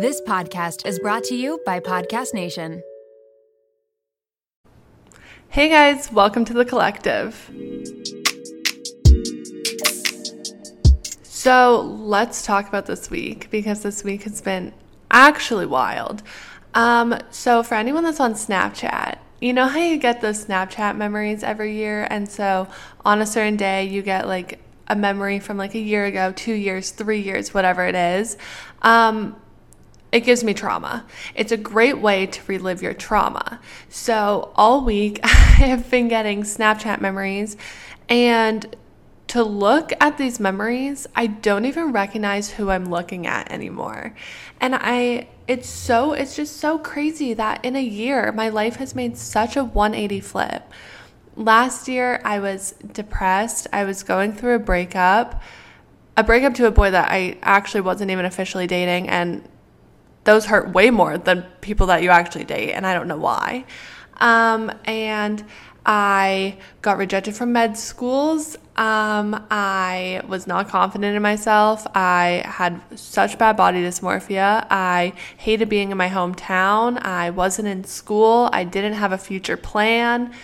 This podcast is brought to you by Podcast Nation. Hey guys, welcome to the collective. So let's talk about this week because this week has been actually wild. Um, so for anyone that's on Snapchat, you know how you get those Snapchat memories every year, and so on a certain day you get like a memory from like a year ago, two years, three years, whatever it is. Um, it gives me trauma. It's a great way to relive your trauma. So, all week, I have been getting Snapchat memories, and to look at these memories, I don't even recognize who I'm looking at anymore. And I, it's so, it's just so crazy that in a year, my life has made such a 180 flip. Last year, I was depressed, I was going through a breakup. A breakup to a boy that I actually wasn't even officially dating, and those hurt way more than people that you actually date, and I don't know why. Um, and I got rejected from med schools. Um, I was not confident in myself. I had such bad body dysmorphia. I hated being in my hometown. I wasn't in school. I didn't have a future plan.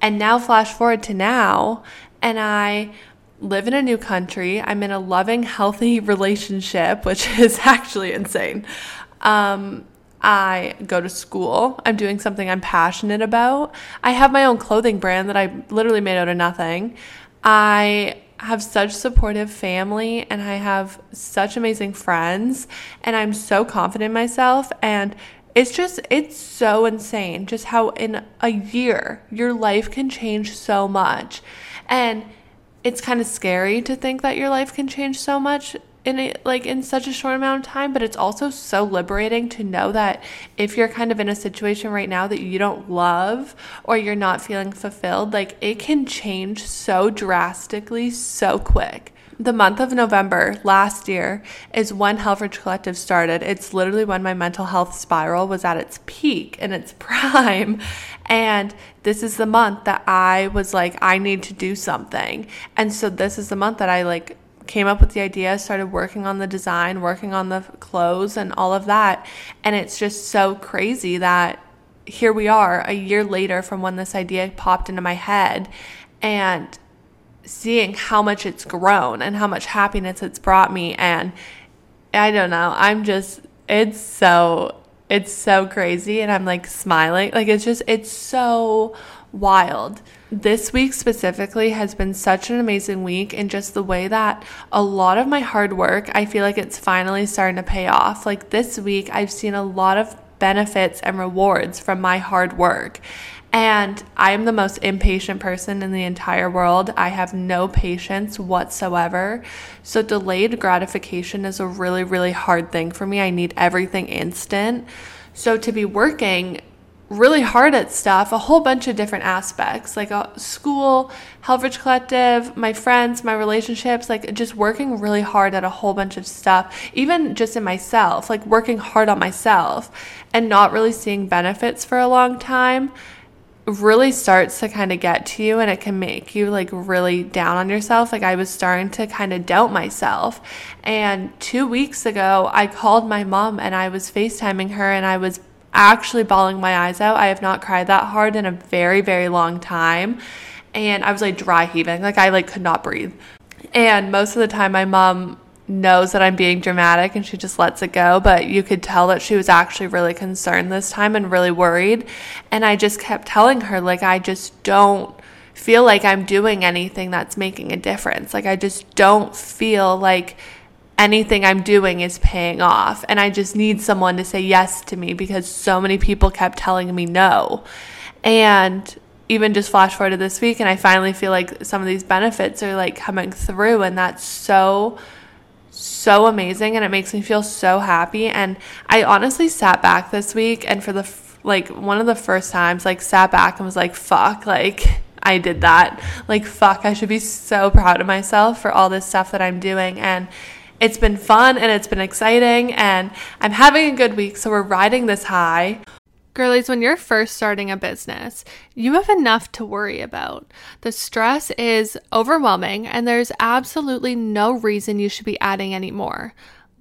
And now, flash forward to now, and I live in a new country. I'm in a loving, healthy relationship, which is actually insane. Um, I go to school. I'm doing something I'm passionate about. I have my own clothing brand that I literally made out of nothing. I have such supportive family and I have such amazing friends and I'm so confident in myself and it's just it's so insane just how in a year your life can change so much. And it's kind of scary to think that your life can change so much in a, like in such a short amount of time but it's also so liberating to know that if you're kind of in a situation right now that you don't love or you're not feeling fulfilled like it can change so drastically so quick the month of November last year is when Helfrich Collective started. It's literally when my mental health spiral was at its peak and its prime. And this is the month that I was like, I need to do something. And so this is the month that I like came up with the idea, started working on the design, working on the clothes and all of that. And it's just so crazy that here we are a year later from when this idea popped into my head and seeing how much it's grown and how much happiness it's brought me and I don't know, I'm just it's so it's so crazy and I'm like smiling. Like it's just it's so wild. This week specifically has been such an amazing week in just the way that a lot of my hard work, I feel like it's finally starting to pay off. Like this week, I've seen a lot of benefits and rewards from my hard work. And I am the most impatient person in the entire world. I have no patience whatsoever. So, delayed gratification is a really, really hard thing for me. I need everything instant. So, to be working really hard at stuff, a whole bunch of different aspects, like school, Helfrich Collective, my friends, my relationships, like just working really hard at a whole bunch of stuff, even just in myself, like working hard on myself and not really seeing benefits for a long time really starts to kind of get to you and it can make you like really down on yourself. Like I was starting to kind of doubt myself. And 2 weeks ago, I called my mom and I was FaceTiming her and I was actually bawling my eyes out. I have not cried that hard in a very, very long time. And I was like dry heaving, like I like could not breathe. And most of the time my mom knows that I'm being dramatic and she just lets it go, but you could tell that she was actually really concerned this time and really worried. And I just kept telling her like I just don't feel like I'm doing anything that's making a difference. Like I just don't feel like anything I'm doing is paying off. And I just need someone to say yes to me because so many people kept telling me no. And even just flash forward to this week, and I finally feel like some of these benefits are like coming through, and that's so. So amazing, and it makes me feel so happy. And I honestly sat back this week, and for the like one of the first times, like sat back and was like, "Fuck!" Like I did that. Like, fuck, I should be so proud of myself for all this stuff that I'm doing. And it's been fun and it's been exciting, and I'm having a good week, so we're riding this high. Girlies, when you're first starting a business, you have enough to worry about. The stress is overwhelming, and there's absolutely no reason you should be adding any more.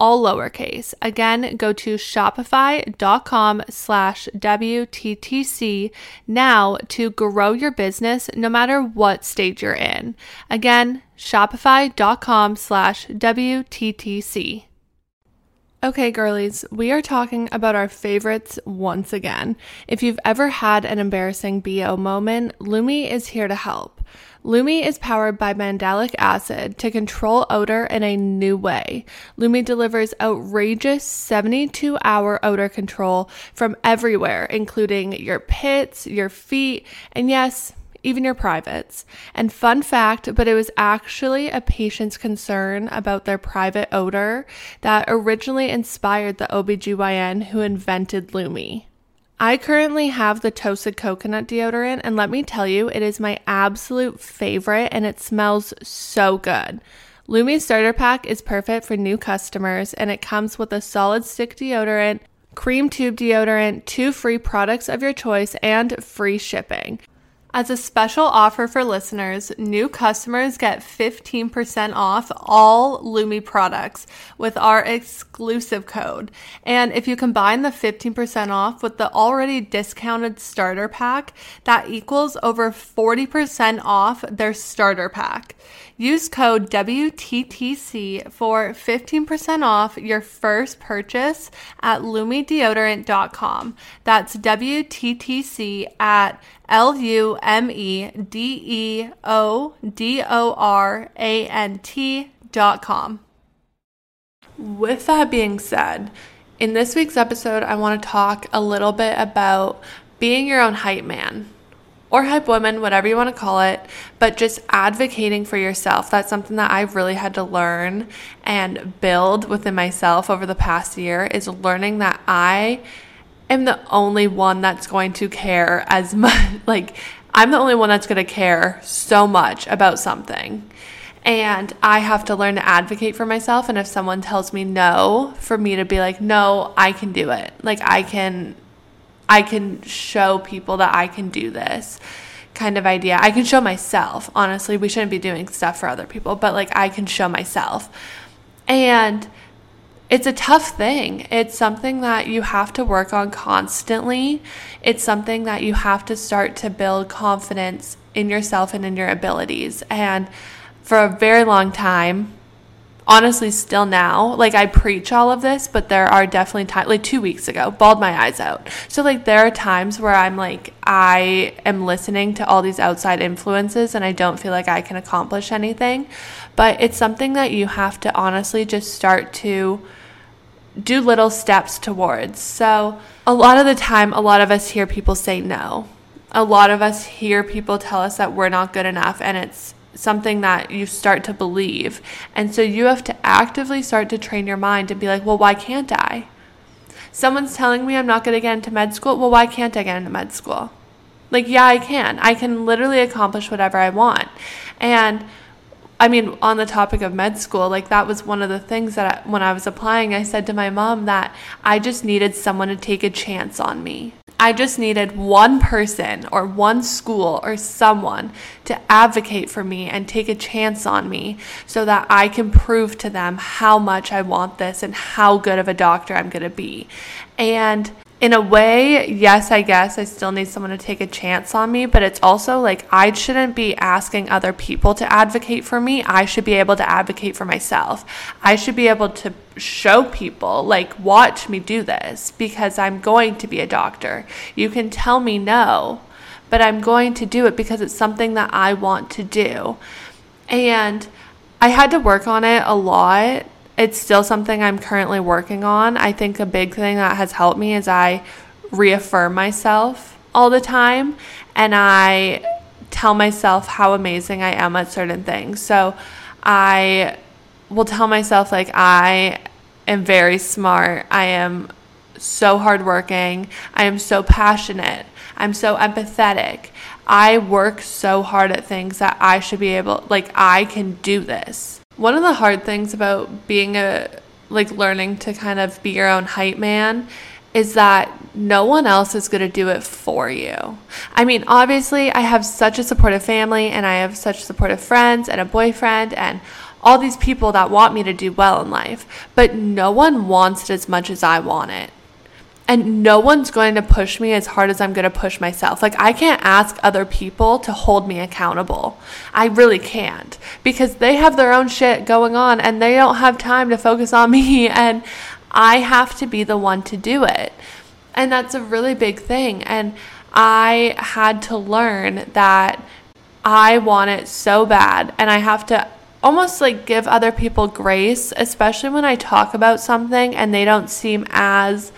all lowercase. Again, go to shopify.com slash WTTC now to grow your business no matter what stage you're in. Again, shopify.com slash WTTC. Okay, girlies, we are talking about our favorites once again. If you've ever had an embarrassing BO moment, Lume is here to help. Lume is powered by mandelic acid to control odor in a new way. Lume delivers outrageous 72 hour odor control from everywhere, including your pits, your feet, and yes, even your privates. And fun fact, but it was actually a patient's concern about their private odor that originally inspired the OBGYN who invented Lume. I currently have the toasted coconut deodorant, and let me tell you, it is my absolute favorite and it smells so good. Lume Starter Pack is perfect for new customers, and it comes with a solid stick deodorant, cream tube deodorant, two free products of your choice, and free shipping. As a special offer for listeners, new customers get 15% off all Lume products with our exclusive code. And if you combine the 15% off with the already discounted starter pack, that equals over 40% off their starter pack. Use code WTTC for 15% off your first purchase at lumedeodorant.com. That's WTTC at L U M E D E O D O R A N T dot com. With that being said, in this week's episode, I want to talk a little bit about being your own hype man or hype woman, whatever you want to call it, but just advocating for yourself. That's something that I've really had to learn and build within myself over the past year is learning that I am the only one that's going to care as much like I'm the only one that's going to care so much about something. And I have to learn to advocate for myself. And if someone tells me no, for me to be like, no, I can do it. Like, I can I can show people that I can do this kind of idea. I can show myself. Honestly, we shouldn't be doing stuff for other people, but like I can show myself. And it's a tough thing. It's something that you have to work on constantly. It's something that you have to start to build confidence in yourself and in your abilities. And for a very long time, honestly still now like i preach all of this but there are definitely times like two weeks ago bawled my eyes out so like there are times where i'm like i am listening to all these outside influences and i don't feel like i can accomplish anything but it's something that you have to honestly just start to do little steps towards so a lot of the time a lot of us hear people say no a lot of us hear people tell us that we're not good enough and it's something that you start to believe. And so you have to actively start to train your mind to be like, well, why can't I? Someone's telling me I'm not going to get into med school. Well, why can't I get into med school? Like, yeah, I can. I can literally accomplish whatever I want. And I mean, on the topic of med school, like that was one of the things that I, when I was applying, I said to my mom that I just needed someone to take a chance on me. I just needed one person or one school or someone to advocate for me and take a chance on me so that I can prove to them how much I want this and how good of a doctor I'm going to be. And in a way, yes, I guess I still need someone to take a chance on me, but it's also like I shouldn't be asking other people to advocate for me. I should be able to advocate for myself. I should be able to show people, like, watch me do this because I'm going to be a doctor. You can tell me no, but I'm going to do it because it's something that I want to do. And I had to work on it a lot it's still something I'm currently working on. I think a big thing that has helped me is I reaffirm myself all the time and I tell myself how amazing I am at certain things. So I will tell myself, like, I am very smart. I am so hardworking. I am so passionate. I'm so empathetic. I work so hard at things that I should be able, like, I can do this. One of the hard things about being a like learning to kind of be your own hype man is that no one else is going to do it for you. I mean, obviously, I have such a supportive family and I have such supportive friends and a boyfriend and all these people that want me to do well in life, but no one wants it as much as I want it and no one's going to push me as hard as I'm going to push myself. Like, I can't ask other people to hold me accountable. I really can't because they have their own shit going on and they don't have time to focus on me, and I have to be the one to do it. And that's a really big thing. And I had to learn that I want it so bad, and I have to almost like give other people grace, especially when I talk about something and they don't seem as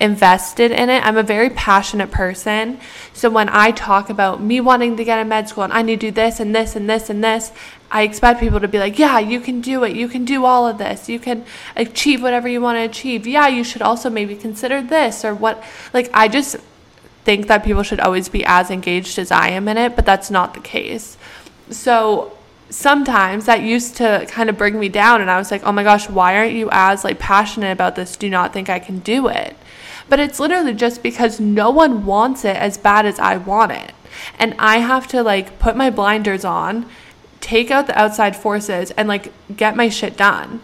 invested in it. I'm a very passionate person. So when I talk about me wanting to get a med school and I need to do this and this and this and this, I expect people to be like, yeah, you can do it. You can do all of this. You can achieve whatever you want to achieve. Yeah, you should also maybe consider this or what. Like, I just think that people should always be as engaged as I am in it, but that's not the case. So sometimes that used to kind of bring me down and I was like, "Oh my gosh, why aren't you as like passionate about this? Do not think I can do it." But it's literally just because no one wants it as bad as I want it. And I have to like put my blinders on, take out the outside forces, and like get my shit done.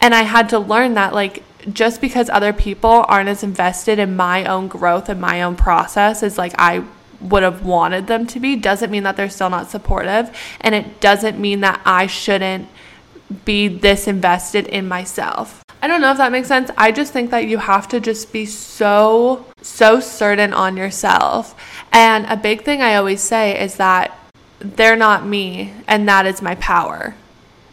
And I had to learn that like just because other people aren't as invested in my own growth and my own process as like I would have wanted them to be doesn't mean that they're still not supportive and it doesn't mean that I shouldn't be this invested in myself. I don't know if that makes sense. I just think that you have to just be so, so certain on yourself. And a big thing I always say is that they're not me and that is my power.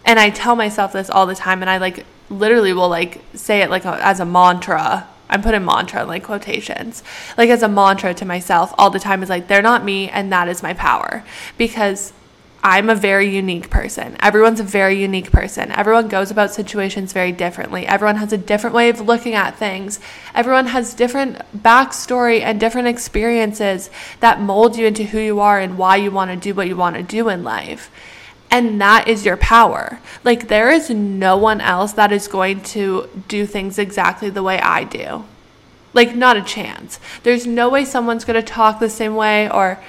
And I tell myself this all the time and I like literally will like say it like a, as a mantra. I'm putting mantra in like quotations. Like as a mantra to myself all the time is like they're not me and that is my power because I'm a very unique person. Everyone's a very unique person. Everyone goes about situations very differently. Everyone has a different way of looking at things. Everyone has different backstory and different experiences that mold you into who you are and why you want to do what you want to do in life. And that is your power. Like, there is no one else that is going to do things exactly the way I do. Like, not a chance. There's no way someone's going to talk the same way or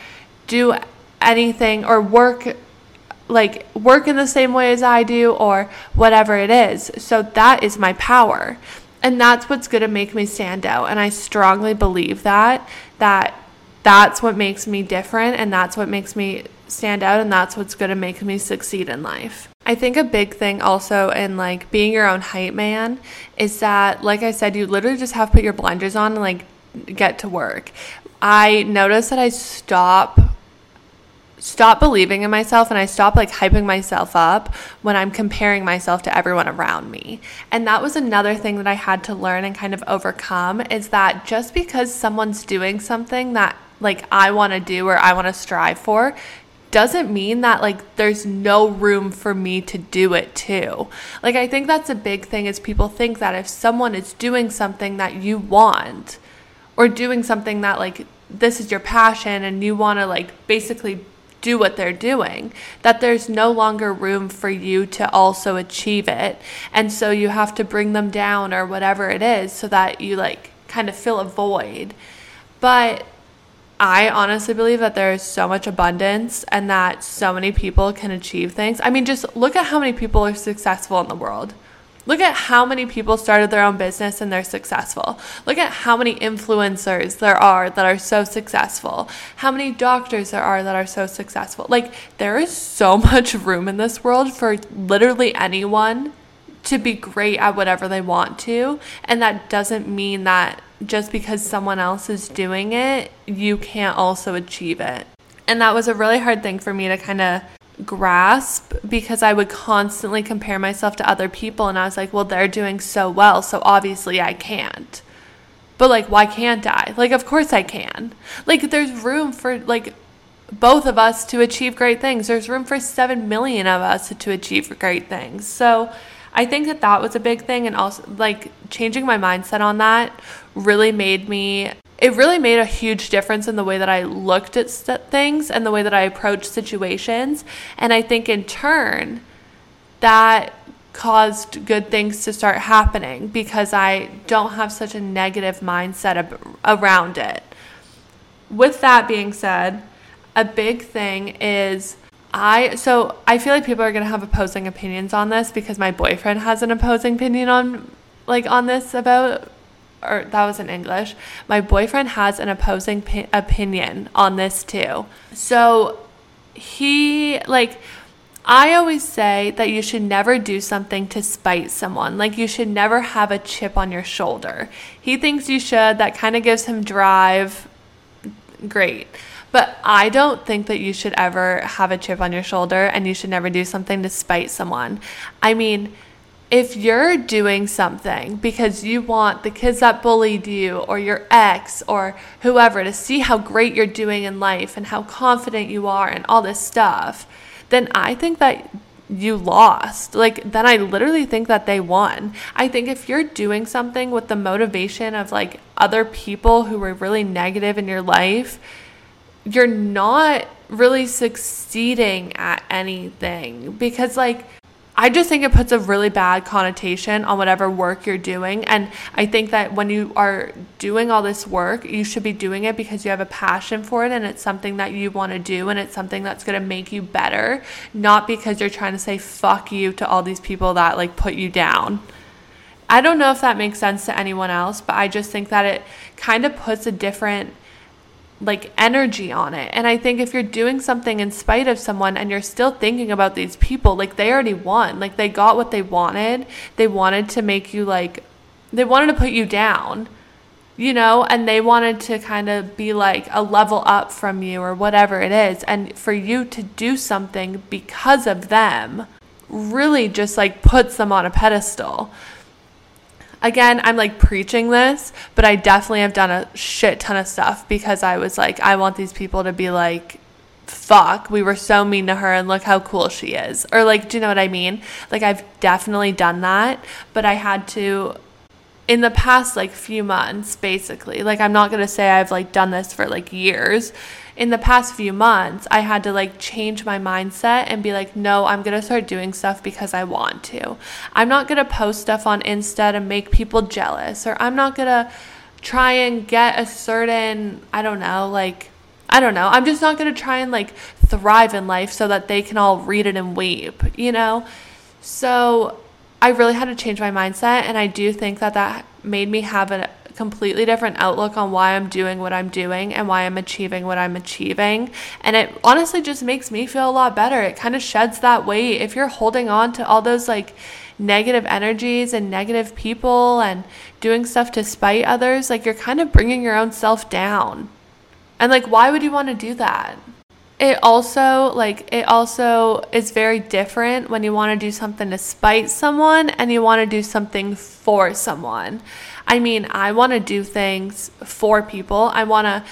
do anything or work like work in the same way as I do or whatever it is. So that is my power. And that's what's going to make me stand out. And I strongly believe that that that's what makes me different and that's what makes me stand out and that's what's going to make me succeed in life. I think a big thing also in like being your own hype man is that like I said you literally just have to put your blinders on and like get to work. I notice that I stop stop believing in myself and I stop like hyping myself up when I'm comparing myself to everyone around me. And that was another thing that I had to learn and kind of overcome is that just because someone's doing something that like I want to do or I want to strive for doesn't mean that like there's no room for me to do it too. Like I think that's a big thing is people think that if someone is doing something that you want or doing something that like this is your passion and you want to like basically do what they're doing, that there's no longer room for you to also achieve it. And so you have to bring them down or whatever it is so that you like kind of fill a void. But I honestly believe that there is so much abundance and that so many people can achieve things. I mean, just look at how many people are successful in the world. Look at how many people started their own business and they're successful. Look at how many influencers there are that are so successful. How many doctors there are that are so successful. Like, there is so much room in this world for literally anyone to be great at whatever they want to. And that doesn't mean that just because someone else is doing it, you can't also achieve it. And that was a really hard thing for me to kind of grasp because I would constantly compare myself to other people and I was like, well, they're doing so well, so obviously I can't. But like, why can't I? Like, of course I can. Like, there's room for like both of us to achieve great things. There's room for 7 million of us to achieve great things. So, I think that that was a big thing and also like changing my mindset on that really made me it really made a huge difference in the way that I looked at things and the way that I approached situations. And I think in turn, that caused good things to start happening because I don't have such a negative mindset ab- around it. With that being said, a big thing is I so I feel like people are going to have opposing opinions on this because my boyfriend has an opposing opinion on like on this about or that was in English. My boyfriend has an opposing p- opinion on this too. So he like I always say that you should never do something to spite someone. Like you should never have a chip on your shoulder. He thinks you should. That kind of gives him drive. Great. But I don't think that you should ever have a chip on your shoulder and you should never do something to spite someone. I mean, if you're doing something because you want the kids that bullied you or your ex or whoever to see how great you're doing in life and how confident you are and all this stuff, then I think that you lost. Like, then I literally think that they won. I think if you're doing something with the motivation of like other people who were really negative in your life, you're not really succeeding at anything because, like, I just think it puts a really bad connotation on whatever work you're doing. And I think that when you are doing all this work, you should be doing it because you have a passion for it and it's something that you want to do and it's something that's going to make you better, not because you're trying to say fuck you to all these people that like put you down. I don't know if that makes sense to anyone else, but I just think that it kind of puts a different like energy on it. And I think if you're doing something in spite of someone and you're still thinking about these people, like they already won, like they got what they wanted. They wanted to make you like, they wanted to put you down, you know, and they wanted to kind of be like a level up from you or whatever it is. And for you to do something because of them really just like puts them on a pedestal again, I'm like preaching this, but I definitely have done a shit ton of stuff because I was like, I want these people to be like, fuck, we were so mean to her and look how cool she is. Or like, do you know what I mean? Like, I've definitely done that, but I had to in the past like few months basically like i'm not going to say i've like done this for like years in the past few months, I had to like change my mindset and be like, no, I'm going to start doing stuff because I want to. I'm not going to post stuff on Insta to make people jealous, or I'm not going to try and get a certain, I don't know, like, I don't know. I'm just not going to try and like thrive in life so that they can all read it and weep, you know? So I really had to change my mindset. And I do think that that made me have a, completely different outlook on why I'm doing what I'm doing and why I'm achieving what I'm achieving. And it honestly just makes me feel a lot better. It kind of sheds that weight. If you're holding on to all those like negative energies and negative people and doing stuff to spite others, like you're kind of bringing your own self down. And like, why would you want to do that? it also like it also is very different when you want to do something to spite someone and you want to do something for someone I mean, I want to do things for people. I want to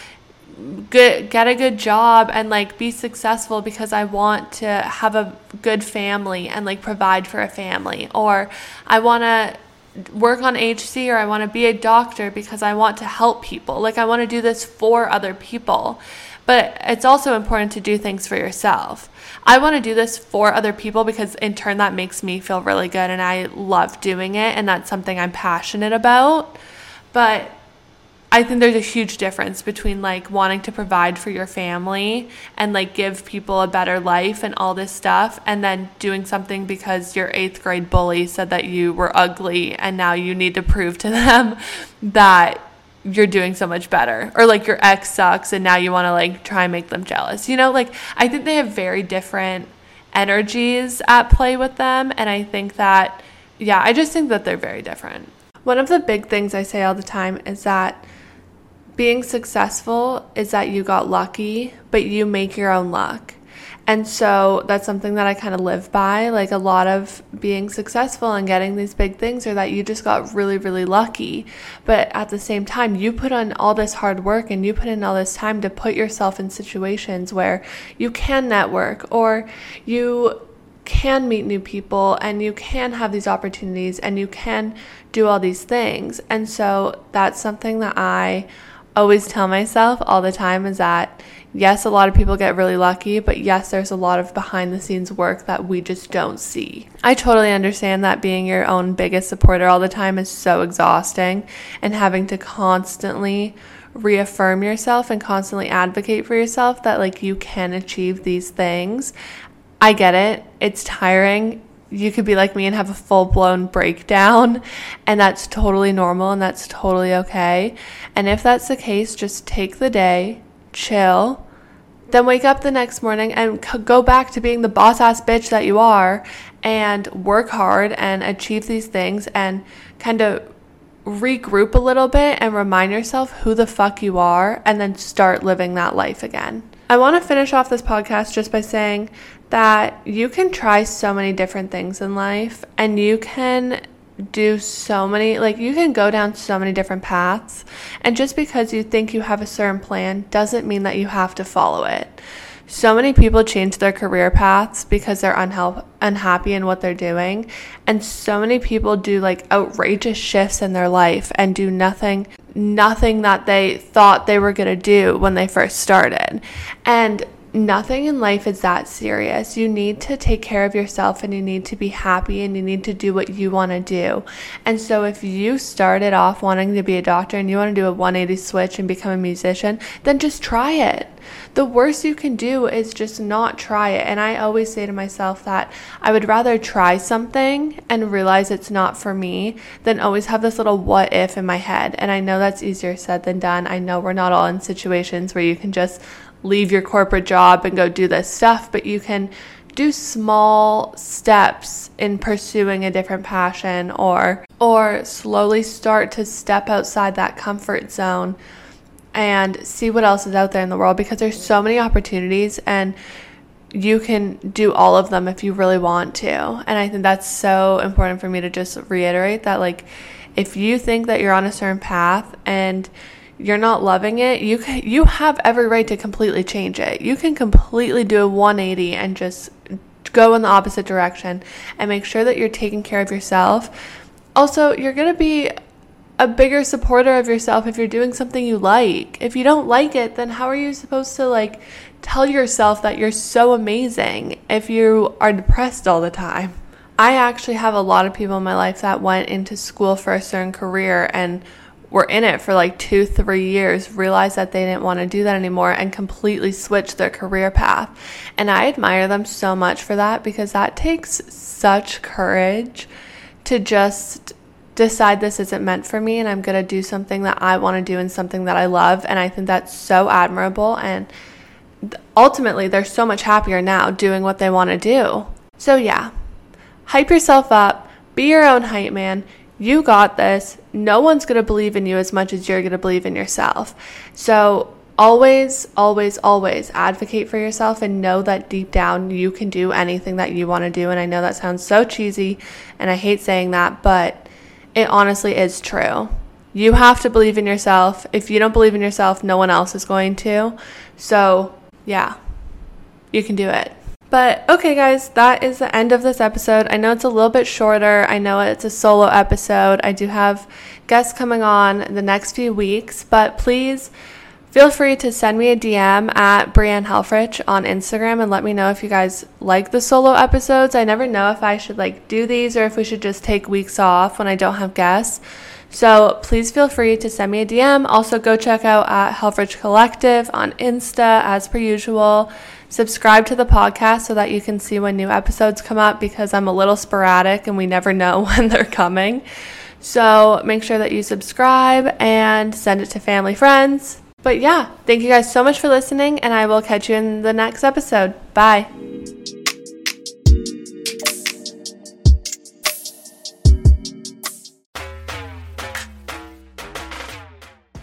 get get a good job and like be successful because I want to have a good family and like provide for a family or I want to work on HC or I want to be a doctor because I want to help people. Like I want to do this for other people. But it's also important to do things for yourself. I want to do this for other people because in turn that makes me feel really good and I love doing it and that's something I'm passionate about. But I think there's a huge difference between like wanting to provide for your family and like give people a better life and all this stuff, and then doing something because your eighth grade bully said that you were ugly and now you need to prove to them that you're doing so much better or like your ex sucks and now you want to like try and make them jealous. You know, like I think they have very different energies at play with them and I think that yeah, I just think that they're very different. One of the big things I say all the time is that being successful is that you got lucky, but you make your own luck. And so that's something that I kind of live by. Like a lot of being successful and getting these big things are that you just got really, really lucky. But at the same time, you put on all this hard work and you put in all this time to put yourself in situations where you can network or you can meet new people and you can have these opportunities and you can do all these things. And so that's something that I always tell myself all the time is that yes, a lot of people get really lucky, but yes, there's a lot of behind the scenes work that we just don't see. I totally understand that being your own biggest supporter all the time is so exhausting and having to constantly reaffirm yourself and constantly advocate for yourself that like you can achieve these things. I get it. It's tiring you could be like me and have a full blown breakdown, and that's totally normal and that's totally okay. And if that's the case, just take the day, chill, then wake up the next morning and go back to being the boss ass bitch that you are and work hard and achieve these things and kind of regroup a little bit and remind yourself who the fuck you are and then start living that life again. I want to finish off this podcast just by saying that you can try so many different things in life and you can do so many like you can go down so many different paths and just because you think you have a certain plan doesn't mean that you have to follow it. So many people change their career paths because they're unhelp- unhappy in what they're doing and so many people do like outrageous shifts in their life and do nothing nothing that they thought they were going to do when they first started. And nothing in life is that serious. You need to take care of yourself and you need to be happy and you need to do what you want to do. And so, if you started off wanting to be a doctor and you want to do a 180 switch and become a musician, then just try it. The worst you can do is just not try it. And I always say to myself that I would rather try something and realize it's not for me than always have this little what if in my head. And I know that's easier said than done. I know we're not all in situations where you can just leave your corporate job and go do this stuff, but you can do small steps in pursuing a different passion or or slowly start to step outside that comfort zone and see what else is out there in the world because there's so many opportunities and you can do all of them if you really want to. And I think that's so important for me to just reiterate that like if you think that you're on a certain path and you're not loving it, you can, you have every right to completely change it. You can completely do a 180 and just go in the opposite direction and make sure that you're taking care of yourself. Also, you're going to be a bigger supporter of yourself if you're doing something you like. If you don't like it, then how are you supposed to like tell yourself that you're so amazing if you are depressed all the time? I actually have a lot of people in my life that went into school for a certain career and were in it for like two, three years, realized that they didn't want to do that anymore, and completely switched their career path. And I admire them so much for that because that takes such courage to just decide this isn't meant for me and I'm going to do something that I want to do and something that I love. And I think that's so admirable. And ultimately, they're so much happier now doing what they want to do. So, yeah, hype yourself up, be your own hype man. You got this. No one's going to believe in you as much as you're going to believe in yourself. So, always, always, always advocate for yourself and know that deep down you can do anything that you want to do. And I know that sounds so cheesy and I hate saying that, but it honestly is true. You have to believe in yourself. If you don't believe in yourself, no one else is going to. So, yeah, you can do it. But okay, guys, that is the end of this episode. I know it's a little bit shorter. I know it's a solo episode. I do have guests coming on the next few weeks, but please feel free to send me a DM at Brianne Helfrich on Instagram and let me know if you guys like the solo episodes. I never know if I should like do these or if we should just take weeks off when I don't have guests. So please feel free to send me a DM. Also, go check out at Helfrich Collective on Insta as per usual. Subscribe to the podcast so that you can see when new episodes come up because I'm a little sporadic and we never know when they're coming. So make sure that you subscribe and send it to family, friends. But yeah, thank you guys so much for listening, and I will catch you in the next episode. Bye.